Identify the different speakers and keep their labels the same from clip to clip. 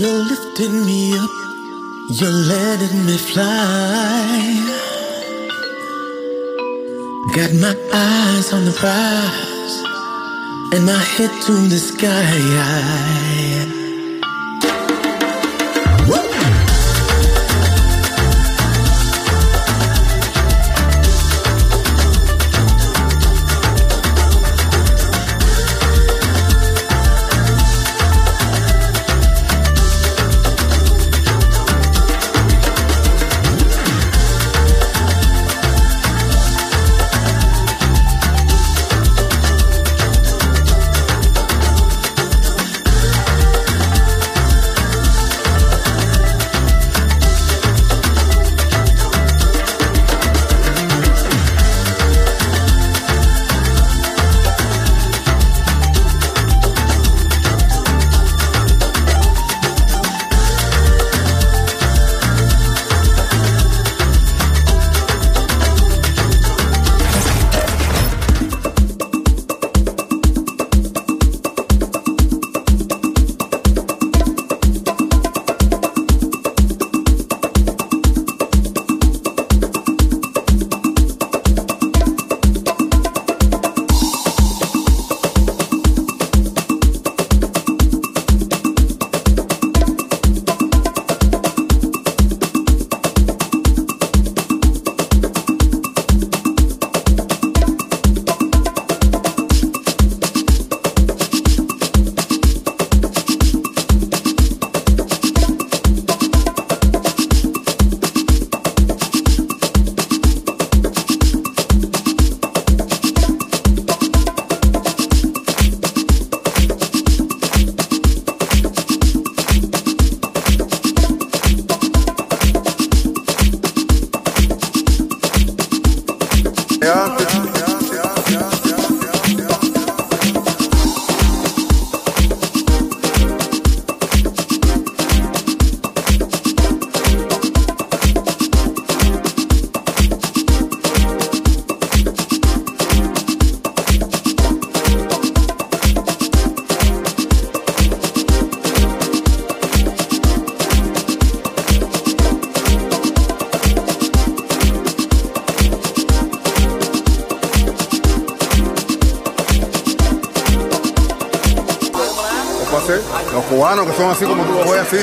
Speaker 1: You're
Speaker 2: lifting me up,
Speaker 3: you're letting me fly. Got my eyes on the prize and my head to the sky.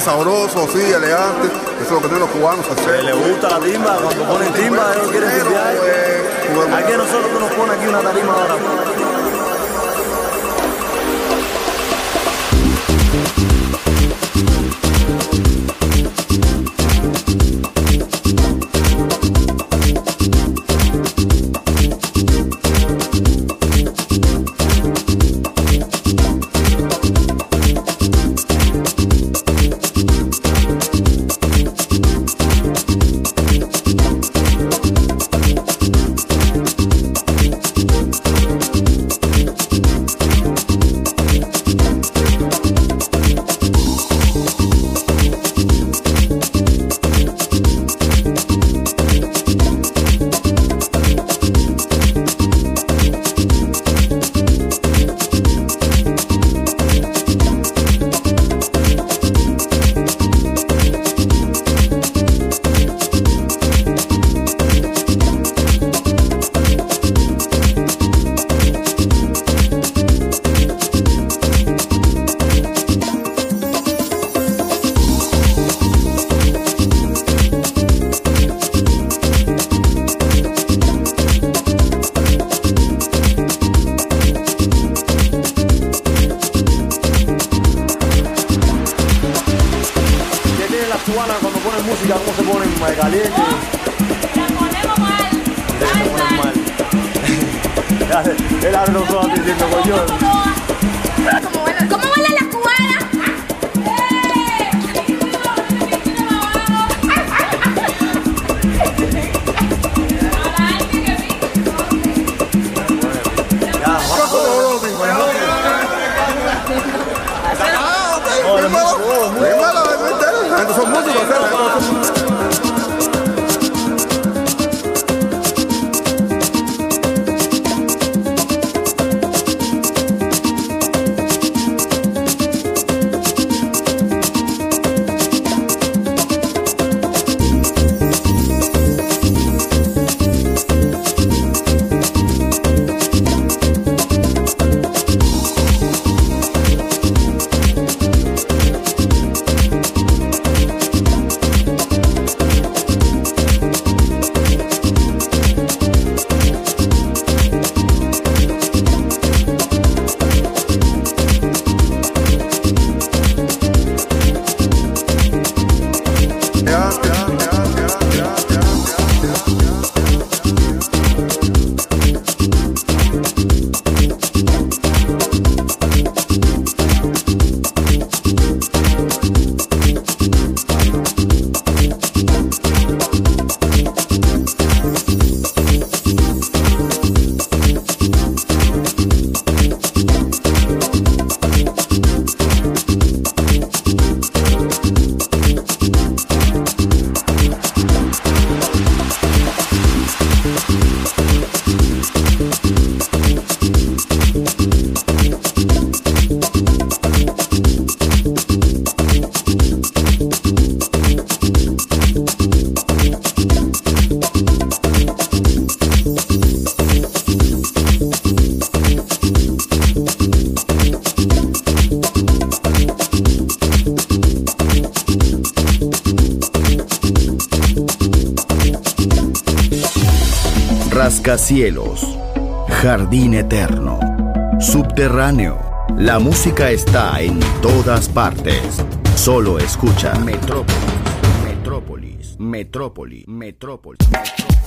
Speaker 3: Sabrosos, así, elegantes. Eso es lo que tienen los cubanos.
Speaker 1: Rascacielos, Jardín Eterno, Subterráneo. La música está en todas partes. Solo escucha Metrópolis, Metrópolis, Metrópolis, Metrópolis.
Speaker 4: que